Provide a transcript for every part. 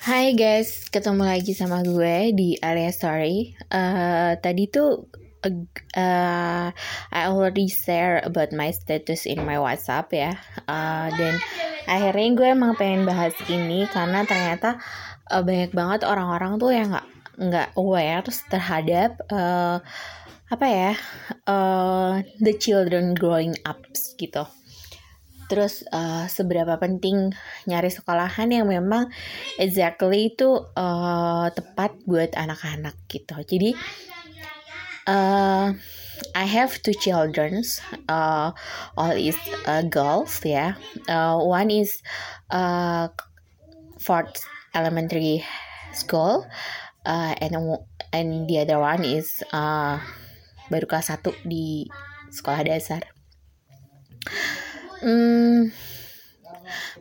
Hai guys, ketemu lagi sama gue di area story. Uh, tadi tuh uh, I already share about my status in my WhatsApp ya. Uh, dan akhirnya gue emang pengen bahas ini karena ternyata uh, banyak banget orang-orang tuh yang nggak nggak aware terhadap uh, apa ya uh, the children growing up gitu terus uh, seberapa penting nyari sekolahan yang memang exactly itu uh, tepat buat anak-anak gitu jadi uh, I have two children uh, all is uh, girls ya yeah. uh, one is uh, fourth elementary school uh, and and the other one is uh, baru kelas satu di sekolah dasar hmm,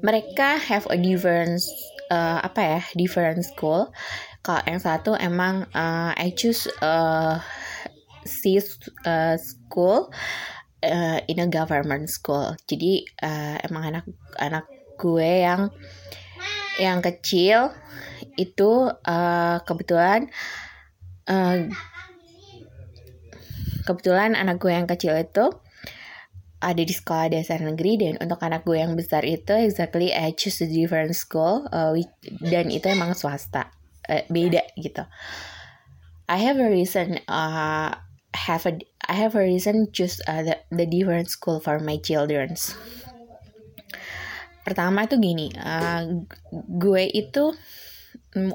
mereka have a different uh, apa ya different school. Kalau yang satu emang uh, I choose uh, si uh, school uh, in a government school. Jadi uh, emang anak anak gue yang yang kecil itu uh, kebetulan uh, kebetulan anak gue yang kecil itu ada di sekolah dasar negeri dan untuk anak gue yang besar itu exactly I choose a different school uh, dan itu emang swasta uh, beda gitu. I have a reason uh, have a I have a reason choose uh, the, the different school for my childrens. Pertama itu gini, uh, gue itu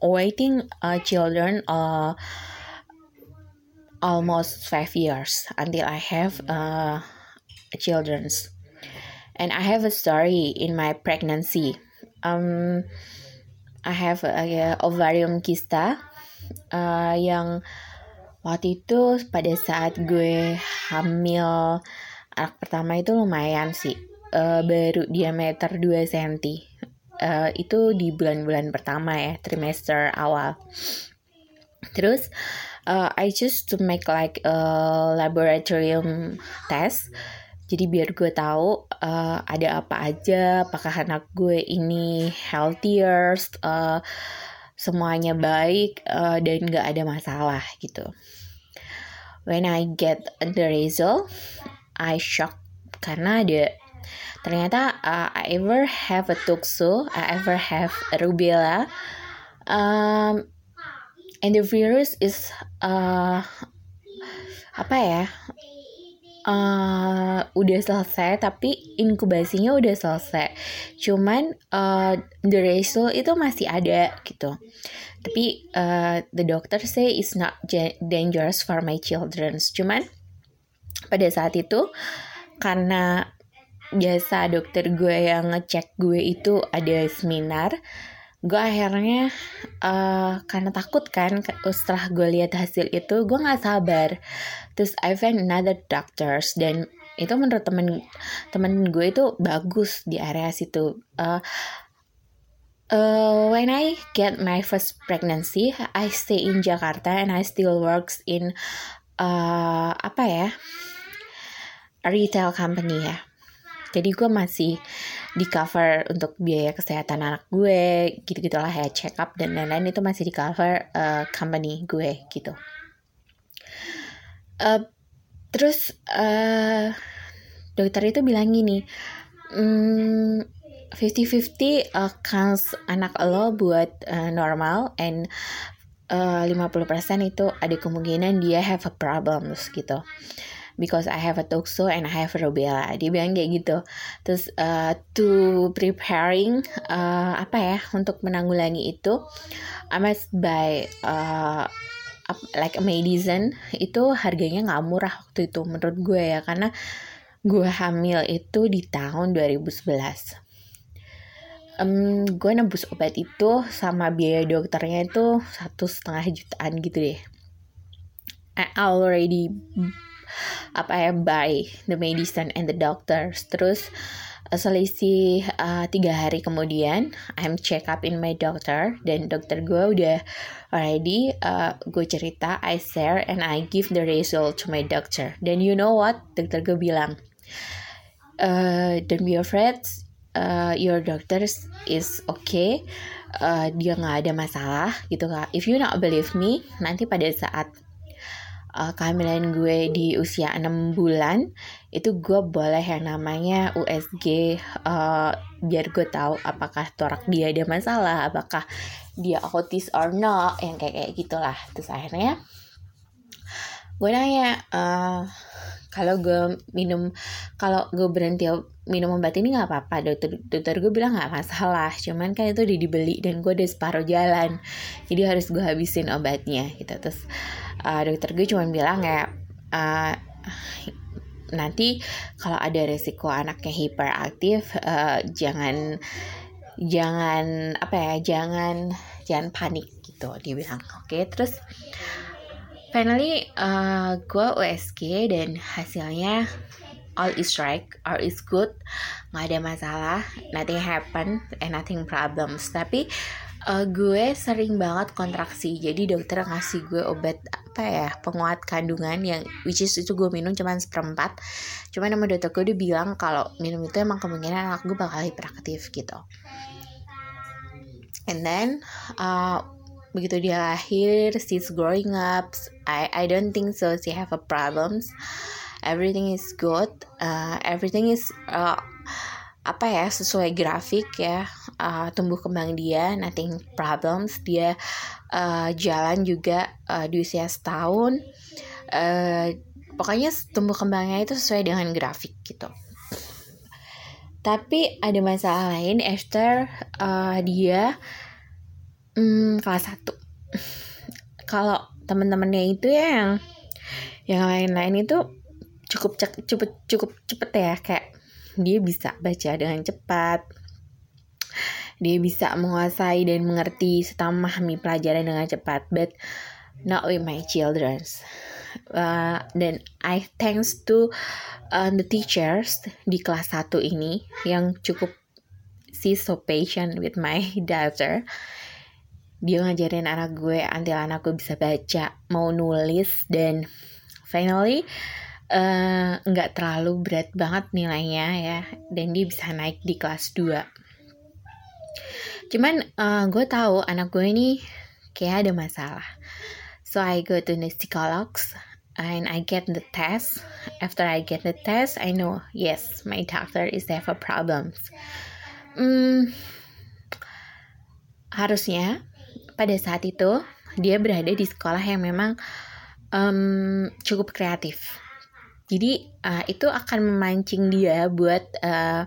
waiting uh, children uh, almost five years until I have uh, children's. And I have a story in my pregnancy. Um, I have a, a ovarium kista uh, yang waktu itu pada saat gue hamil anak pertama itu lumayan sih uh, baru diameter 2 cm uh, itu di bulan-bulan pertama ya trimester awal terus uh, I choose to make like a laboratorium test jadi biar gue tahu uh, ada apa aja, apakah anak gue ini healthier, uh, semuanya baik uh, dan gak ada masalah gitu. When I get the result, I shock karena ada ternyata uh, I ever have a tukso, I ever have a rubella, um, and the virus is uh, apa ya? Uh, udah selesai tapi inkubasinya udah selesai. Cuman uh, the ratio itu masih ada gitu. Tapi uh, the doctor say it's not dangerous for my children. Cuman pada saat itu karena biasa dokter gue yang ngecek gue itu ada seminar gue akhirnya uh, karena takut kan setelah gue lihat hasil itu gue nggak sabar. Terus I find another doctors dan itu menurut temen temen gue itu bagus di area situ. Uh, uh, when I get my first pregnancy I stay in Jakarta and I still works in uh, apa ya retail company ya. Jadi gue masih di cover untuk biaya kesehatan anak gue gitu gitulah ya check up dan lain-lain itu masih di cover uh, company gue gitu. Uh, terus uh, dokter itu bilang gini hmm, 50-50 uh, anak lo buat uh, normal and uh, 50% itu ada kemungkinan dia have a problems gitu because I have a toxo and I have a rubella dia bilang kayak gitu. Terus uh, to preparing uh, apa ya untuk menanggulangi itu I must buy uh, like a medicine. Itu harganya nggak murah waktu itu menurut gue ya karena gue hamil itu di tahun 2011 um, gue nebus obat itu sama biaya dokternya itu satu setengah jutaan gitu deh. I already apa ya buy the medicine and the doctors. Terus uh, selisih uh, tiga hari kemudian I'm check up in my doctor. Dan dokter gue udah already uh, gue cerita I share and I give the result to my doctor. Dan you know what? Dokter gue bilang uh, don't be afraid. Uh, your doctor is okay. Uh, dia nggak ada masalah gitu kak. If you not believe me nanti pada saat uh, kehamilan gue di usia 6 bulan itu gue boleh yang namanya USG uh, biar gue tahu apakah torak dia ada masalah apakah dia autis or not yang kayak kayak gitulah. Terus akhirnya gue nanya uh, kalau gue minum kalau gue berhenti minum obat ini nggak apa-apa. Dokter dokter gue bilang nggak masalah. Cuman kan itu udah dibeli dan gue udah separuh jalan. Jadi harus gue habisin obatnya gitu. Terus uh, dokter gue cuma bilang kayak uh, nanti kalau ada resiko anaknya hiperaktif uh, jangan jangan apa ya jangan jangan panik gitu. Dia bilang oke. Okay, terus finally uh, gue USG dan hasilnya all is right all is good. Nggak ada masalah nothing happen and nothing problems. Tapi uh, gue sering banget kontraksi. Jadi dokter ngasih gue obat apa ya penguat kandungan yang which is itu gue minum cuma seperempat. Cuman nama dokter gue udah bilang kalau minum itu emang kemungkinan anak gue bakal hiperaktif gitu. And then uh, begitu dia lahir she's growing up I I don't think so she have a problems. Everything is good. Uh, everything is uh, apa ya sesuai grafik ya. Uh, tumbuh kembang dia nothing problems. Dia uh, jalan juga uh, di usia setahun. Uh, pokoknya tumbuh kembangnya itu sesuai dengan grafik gitu. Tapi ada masalah lain after uh, dia hmm, kelas 1 kalau temen-temennya itu ya yang yang lain-lain itu cukup cukup cukup cepet ya. Kayak dia bisa baca dengan cepat. Dia bisa menguasai dan mengerti serta memahami pelajaran dengan cepat. But not with my children. Uh, I thanks to uh, the teachers di kelas 1 ini yang cukup si so patient with my daughter dia ngajarin anak gue until anak gue bisa baca mau nulis dan finally eh, nggak uh, terlalu berat banget nilainya ya dan dia bisa naik di kelas 2 cuman uh, gue tahu anak gue ini kayak ada masalah. So I go to the psychologs and I get the test. After I get the test I know yes my doctor is have a problems. Hmm, harusnya pada saat itu dia berada di sekolah yang memang um, cukup kreatif. Jadi uh, itu akan memancing dia buat uh,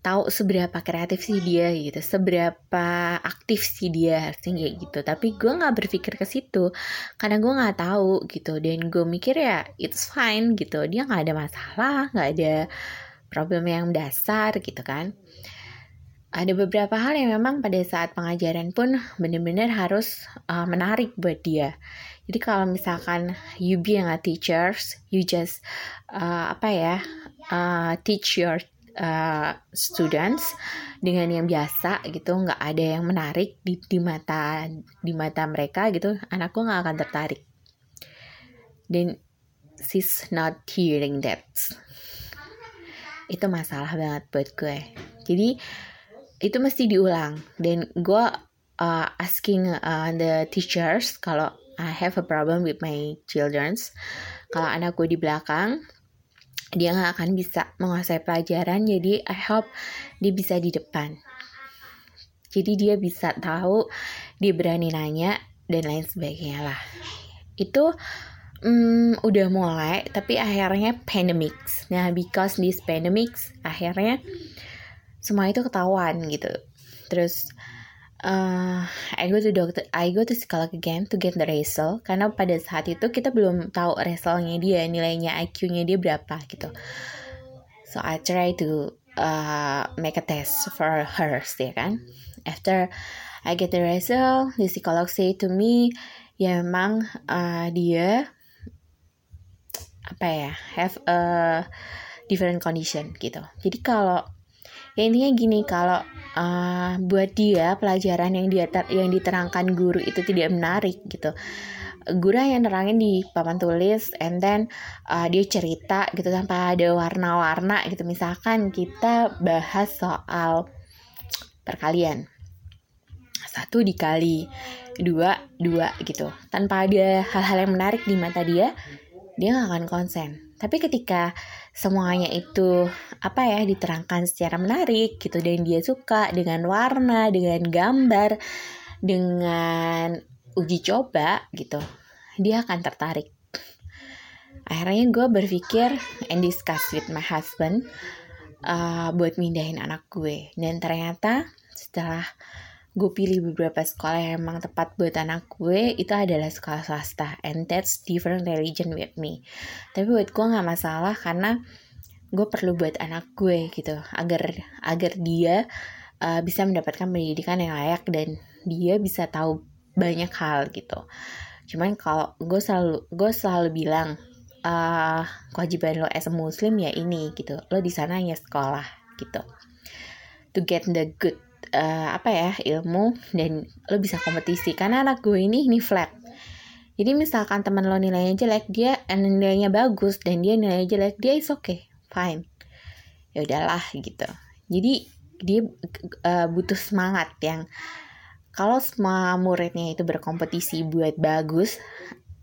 tahu seberapa kreatif sih dia gitu, seberapa aktif sih dia harusnya gitu. Tapi gue nggak berpikir ke situ karena gue nggak tahu gitu dan gue mikir ya it's fine gitu, dia nggak ada masalah, nggak ada problem yang dasar gitu kan ada beberapa hal yang memang pada saat pengajaran pun benar-benar harus uh, menarik buat dia. Jadi kalau misalkan you being a teachers, you just uh, apa ya uh, teach your uh, students dengan yang biasa gitu, nggak ada yang menarik di, di mata di mata mereka gitu, anakku nggak akan tertarik. Dan she's not hearing that. Itu masalah banget buat gue. Jadi itu mesti diulang. Dan gue uh, asking uh, the teachers kalau I have a problem with my childrens kalau anak gue di belakang dia nggak akan bisa menguasai pelajaran jadi I hope dia bisa di depan. Jadi dia bisa tahu dia berani nanya dan lain sebagainya lah. Itu um, udah mulai tapi akhirnya pandemics. Nah because this pandemics akhirnya semua itu ketahuan gitu. Terus uh, I go to doctor I go to psikolog again to get the result. Karena pada saat itu kita belum tahu resultnya dia nilainya IQ-nya dia berapa gitu. So I try to uh, make a test for her ya kan. After I get the result the psikolog say to me ya memang uh, dia apa ya have a different condition gitu. Jadi kalau ya intinya gini kalau uh, buat dia pelajaran yang dia yang diterangkan guru itu tidak menarik gitu. Guru yang nerangin di papan tulis and then uh, dia cerita gitu tanpa ada warna-warna gitu. Misalkan kita bahas soal perkalian. Satu dikali dua dua gitu. Tanpa ada hal-hal yang menarik di mata dia dia nggak akan konsen tapi ketika semuanya itu apa ya diterangkan secara menarik gitu dan dia suka dengan warna dengan gambar dengan uji coba gitu dia akan tertarik. Akhirnya gue berpikir and discuss with my husband uh, buat mindahin anak gue. Dan ternyata setelah gue pilih beberapa sekolah yang emang tepat buat anak gue. Itu adalah sekolah swasta. And that's different religion with me. Tapi buat gue nggak masalah karena gue perlu buat anak gue gitu. Agar agar dia uh, bisa mendapatkan pendidikan yang layak dan dia bisa tahu banyak hal gitu. Cuman kalau gue selalu gue selalu bilang uh, kewajiban lo as a muslim ya ini gitu. Lo di sana hanya sekolah gitu. To get the good uh, apa ya ilmu dan lo bisa kompetisi. Karena anak gue ini ini flat. Jadi misalkan teman lo nilainya jelek dia nilainya bagus dan dia nilainya jelek dia is okay fine. Ya udahlah gitu. Jadi dia uh, butuh semangat yang kalau semua muridnya itu berkompetisi buat bagus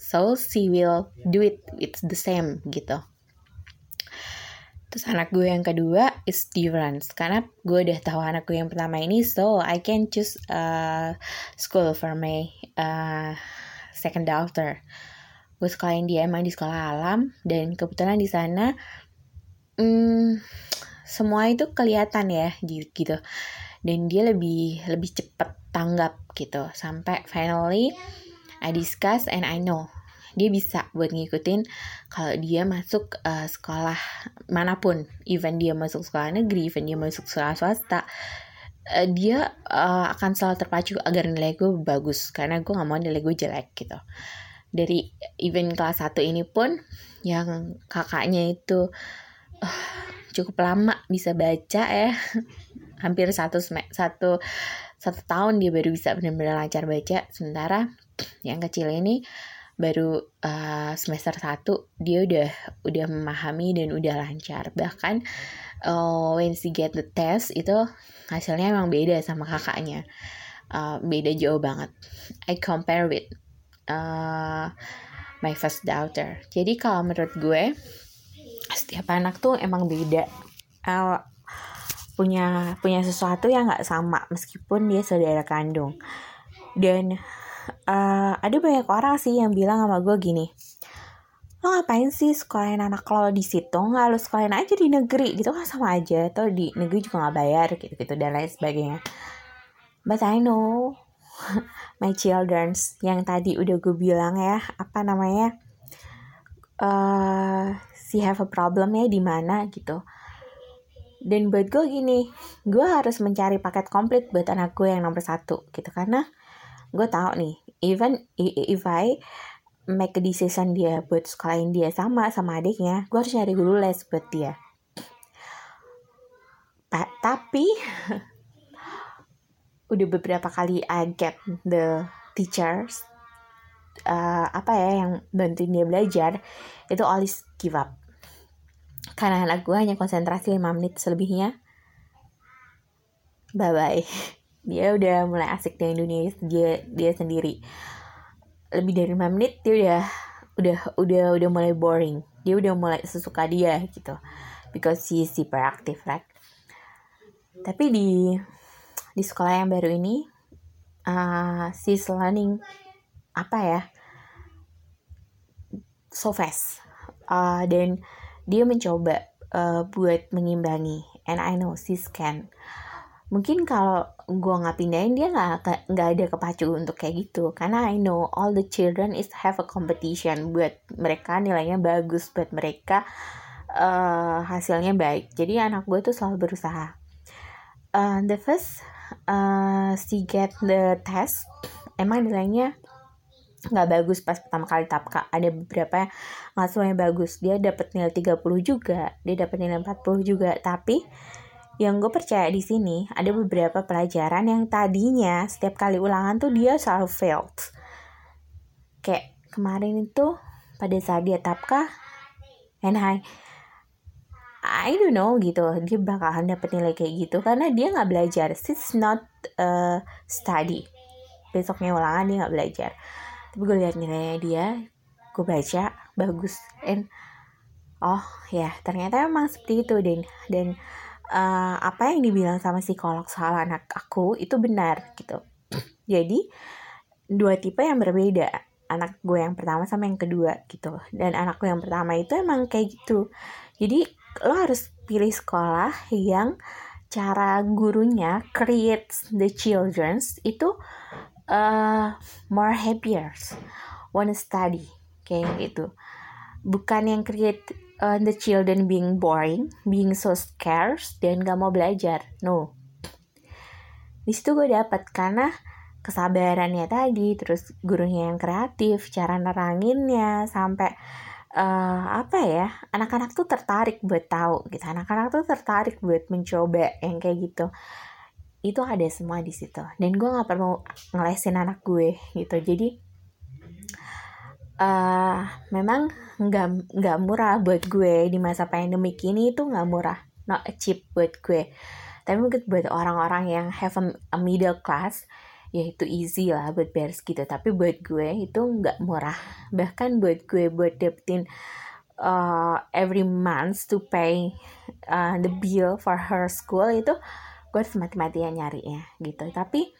so she will do it it's the same gitu Terus anak gue yang kedua is different. Karena gue udah tahu anak gue yang pertama ini so I can choose uh, school for my uh, second daughter. Gue sekolahin dia emang di sekolah alam dan kebetulan di sana hmm, semua itu kelihatan ya gitu. Dan dia lebih lebih cepet tanggap gitu. Sampai finally I discuss and I know dia bisa buat ngikutin kalau dia masuk uh, sekolah mana pun. Even dia masuk sekolah negeri even dia masuk sekolah swasta uh, dia uh, akan selalu terpacu agar nilai gue bagus. Karena gue nggak mau nilai gue jelek gitu. Dari event kelas 1 ini pun yang kakaknya itu uh, cukup lama bisa baca ya. Hampir satu satu satu tahun dia baru bisa benar-benar lancar baca. Sementara yang kecil ini baru uh, semester 1 dia udah udah memahami dan udah lancar. Bahkan uh, when she get the test itu hasilnya emang beda sama kakaknya. Uh, beda jauh banget. I compare with uh, my first daughter. Jadi kalau menurut gue setiap anak tuh emang beda. Uh, punya punya sesuatu yang nggak sama meskipun dia saudara kandung. Dan uh, ada banyak orang sih yang bilang sama gue gini lo ngapain sih sekolahin anak lo di situ? Nggak lo sekolahin aja di negeri. Gitu kan sama aja atau di negeri juga nggak bayar gitu gitu dan lain sebagainya. But I know my childrens yang tadi udah gue bilang ya apa namanya uh, si have a problem ya di mana gitu. Dan buat gue gini gue harus mencari paket komplit buat anak gue yang nomor satu gitu. Karena gue tahu nih even if I make a decision dia buat sekolahin dia sama sama adiknya gue harus nyari guru les buat dia. Pa tapi udah beberapa kali I get the teachers uh, apa ya yang bantuin dia belajar itu always give up. Karena anak gue hanya konsentrasi 5 menit selebihnya. Bye bye dia udah mulai asik dengan dunia dia dia sendiri. Lebih dari 5 menit dia udah udah udah udah mulai boring. Dia udah mulai sesuka dia gitu. Because he is super active right? Tapi di di sekolah yang baru ini uh, she's learning apa ya? So fast. Uh, dan dia mencoba uh, buat mengimbangi. And I know she can mungkin kalau gue nggak pindahin dia nggak nggak ada kepacu untuk kayak gitu. Karena I know all the children is have a competition buat mereka nilainya bagus buat mereka uh, hasilnya baik. Jadi anak gue tuh selalu berusaha. Uh, the first uh, she get the test emang nilainya nggak bagus pas pertama kali tapka ada beberapa yang semuanya bagus. Dia dapat nilai 30 juga dia dapat nilai 40 juga. Tapi yang gue percaya di sini ada beberapa pelajaran yang tadinya setiap kali ulangan tuh dia selalu failed. Kayak kemarin itu pada saat dia tapkah and I I don't know gitu dia bakalan dapet nilai kayak gitu. Karena dia nggak belajar. She's not uh, study. Besoknya ulangan dia nggak belajar. Tapi gue lihat nilainya dia gue baca bagus. And oh ya ternyata emang seperti itu dan dan uh, apa yang dibilang sama psikolog soal anak aku itu benar gitu. Jadi dua tipe yang berbeda. Anak gue yang pertama sama yang kedua gitu. Dan anakku yang pertama itu emang kayak gitu. Jadi lo harus pilih sekolah yang cara gurunya create the childrens itu uh, more happier wanna study kayak gitu. Bukan yang create uh, the children being boring being so scarce dan gak mau belajar. No. Di situ gue dapat karena kesabarannya tadi terus gurunya yang kreatif cara neranginnya sampai uh, apa ya anak-anak tuh tertarik buat tahu gitu. Anak-anak tuh tertarik buat mencoba yang kayak gitu. Itu ada semua di situ. Dan gue nggak perlu ngelesin anak gue gitu. Jadi uh, memang nggak nggak murah buat gue di masa pandemi ini itu nggak murah. Not cheap buat gue. Tapi mungkin buat orang-orang yang have a, middle class ya itu easy lah buat bayar gitu tapi buat gue itu nggak murah. Bahkan buat gue buat dapetin uh, every month to pay uh, the bill for her school itu gue harus mati-matian nyari ya gitu. Tapi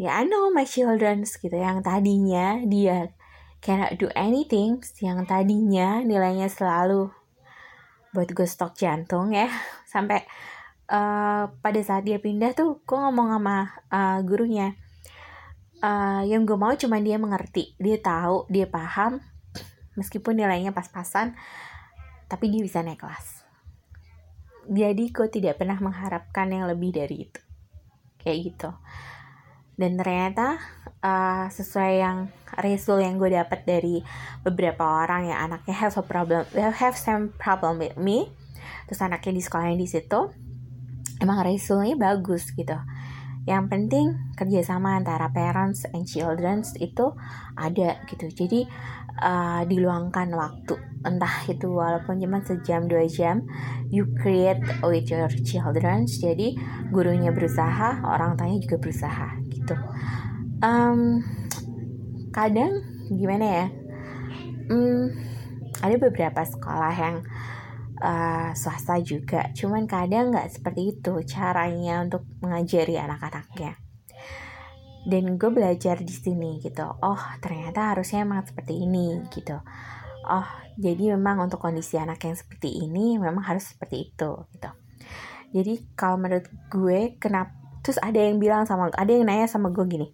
ya I know my children gitu. Yang tadinya dia cannot do anything yang tadinya nilainya selalu buat gue stok jantung ya. Sampai uh, pada saat dia pindah tuh gue ngomong sama uh, gurunya uh, yang gue mau cuma dia mengerti dia tahu dia paham meskipun nilainya pas-pasan tapi dia bisa naik kelas. Jadi gue tidak pernah mengharapkan yang lebih dari itu. Kayak gitu dan ternyata uh, sesuai yang result yang gue dapat dari beberapa orang yang anaknya have a problem have some problem with me terus anaknya di sekolah di situ emang resultnya bagus gitu. Yang penting kerjasama antara parents and children itu ada gitu. Jadi uh, diluangkan waktu. Entah itu walaupun cuma sejam dua jam you create with your children. Jadi gurunya berusaha orang tuanya juga berusaha gitu. Um, kadang gimana ya? Um, ada beberapa sekolah yang uh, swasta juga cuman kadang nggak seperti itu caranya untuk mengajari anak-anaknya. Dan gue belajar di sini gitu oh ternyata harusnya emang seperti ini gitu. Oh jadi memang untuk kondisi anak yang seperti ini memang harus seperti itu gitu. Jadi kalau menurut gue kenapa terus ada yang bilang sama ada yang nanya sama gue gini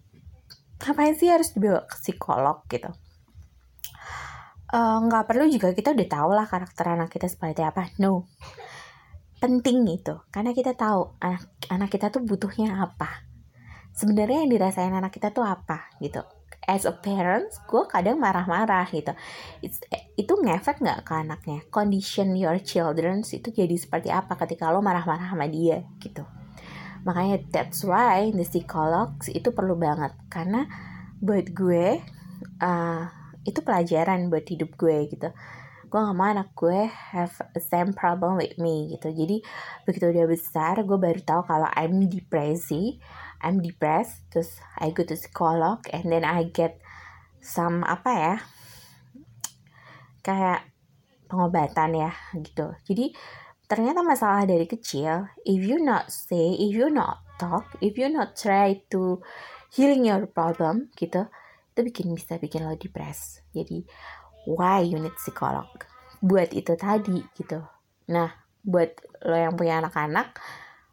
ngapain sih harus dibawa ke psikolog? Gitu. Eh, nggak uh, perlu juga kita udah tahu lah karakter anak kita seperti apa. No penting itu karena kita tahu anak anak kita tuh butuhnya apa. Sebenarnya yang dirasain anak kita tuh apa? Gitu. As a parents gue kadang marah-marah gitu. It's, itu ngefek nggak ke anaknya? Condition your children itu jadi seperti apa ketika lo marah-marah sama dia? Gitu makanya that's why the psychologs itu perlu banget. Karena buat gue uh, itu pelajaran buat hidup gue gitu. Gue gak mau anak gue have same problem with me gitu. Jadi begitu dia besar gue baru tahu kalau I'm depresi I'm depressed terus I go to psycholog and then I get some apa ya kayak pengobatan ya gitu. Jadi ternyata masalah dari kecil if you not say if you not talk if you not try to healing your problem gitu itu bikin bisa bikin lo depres jadi why you need psikolog? Buat itu tadi gitu. Nah buat lo yang punya anak-anak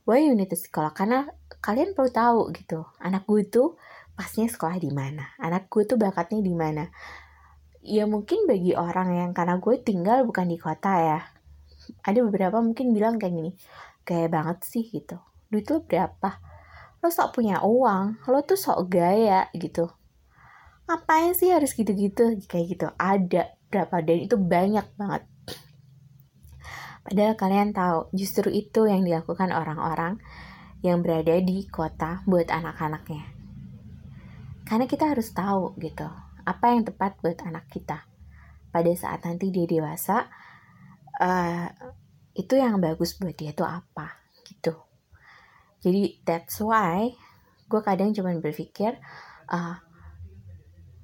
why you need psikolog? Karena kalian perlu tahu gitu anak gue tuh pasnya sekolah di mana? Anak gue tuh bakatnya di mana? Ya mungkin bagi orang yang karena gue tinggal bukan di kota ya ada beberapa mungkin bilang kayak gini kayak banget sih gitu. Duit lo berapa? Lo sok punya uang lo tuh sok gaya gitu. Ngapain sih harus gitu-gitu? Kayak gitu. Ada berapa dan itu banyak banget. Padahal kalian tahu justru itu yang dilakukan orang-orang yang berada di kota buat anak-anaknya. Karena kita harus tahu gitu apa yang tepat buat anak kita. Pada saat nanti dia dewasa uh, itu yang bagus buat dia tuh apa gitu. Jadi that's why gue kadang cuma berpikir uh,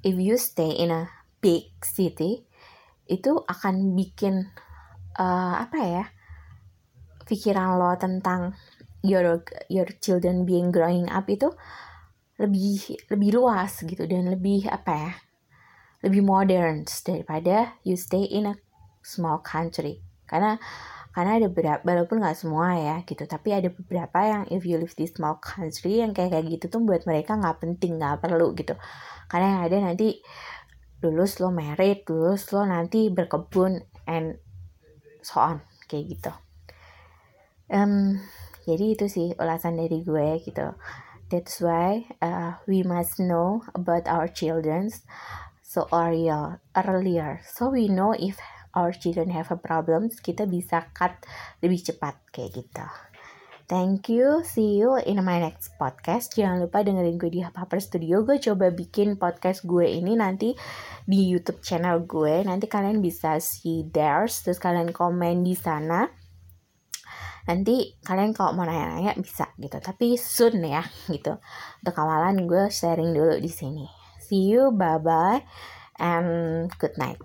if you stay in a big city itu akan bikin uh, apa ya pikiran lo tentang your your children being growing up itu lebih lebih luas gitu dan lebih apa ya lebih modern daripada you stay in a small country. Karena karena ada beberapa walaupun nggak semua ya gitu. Tapi ada beberapa yang if you live di small country yang kayak kayak gitu tuh buat mereka nggak penting nggak perlu gitu. Karena yang ada nanti lulus lo married lulus lo nanti berkebun and so on kayak gitu. Um, jadi itu sih ulasan dari gue gitu. That's why uh, we must know about our children so earlier, earlier. So we know if our children have a problems, kita bisa cut lebih cepat kayak gitu. Thank you, see you in my next podcast. Jangan lupa dengerin gue di Paper Studio. Gue coba bikin podcast gue ini nanti di YouTube channel gue. Nanti kalian bisa see theirs, terus kalian komen di sana nanti kalian kalau mau nanya-nanya bisa gitu tapi soon ya gitu untuk kawalan gue sharing dulu di sini see you bye bye and good night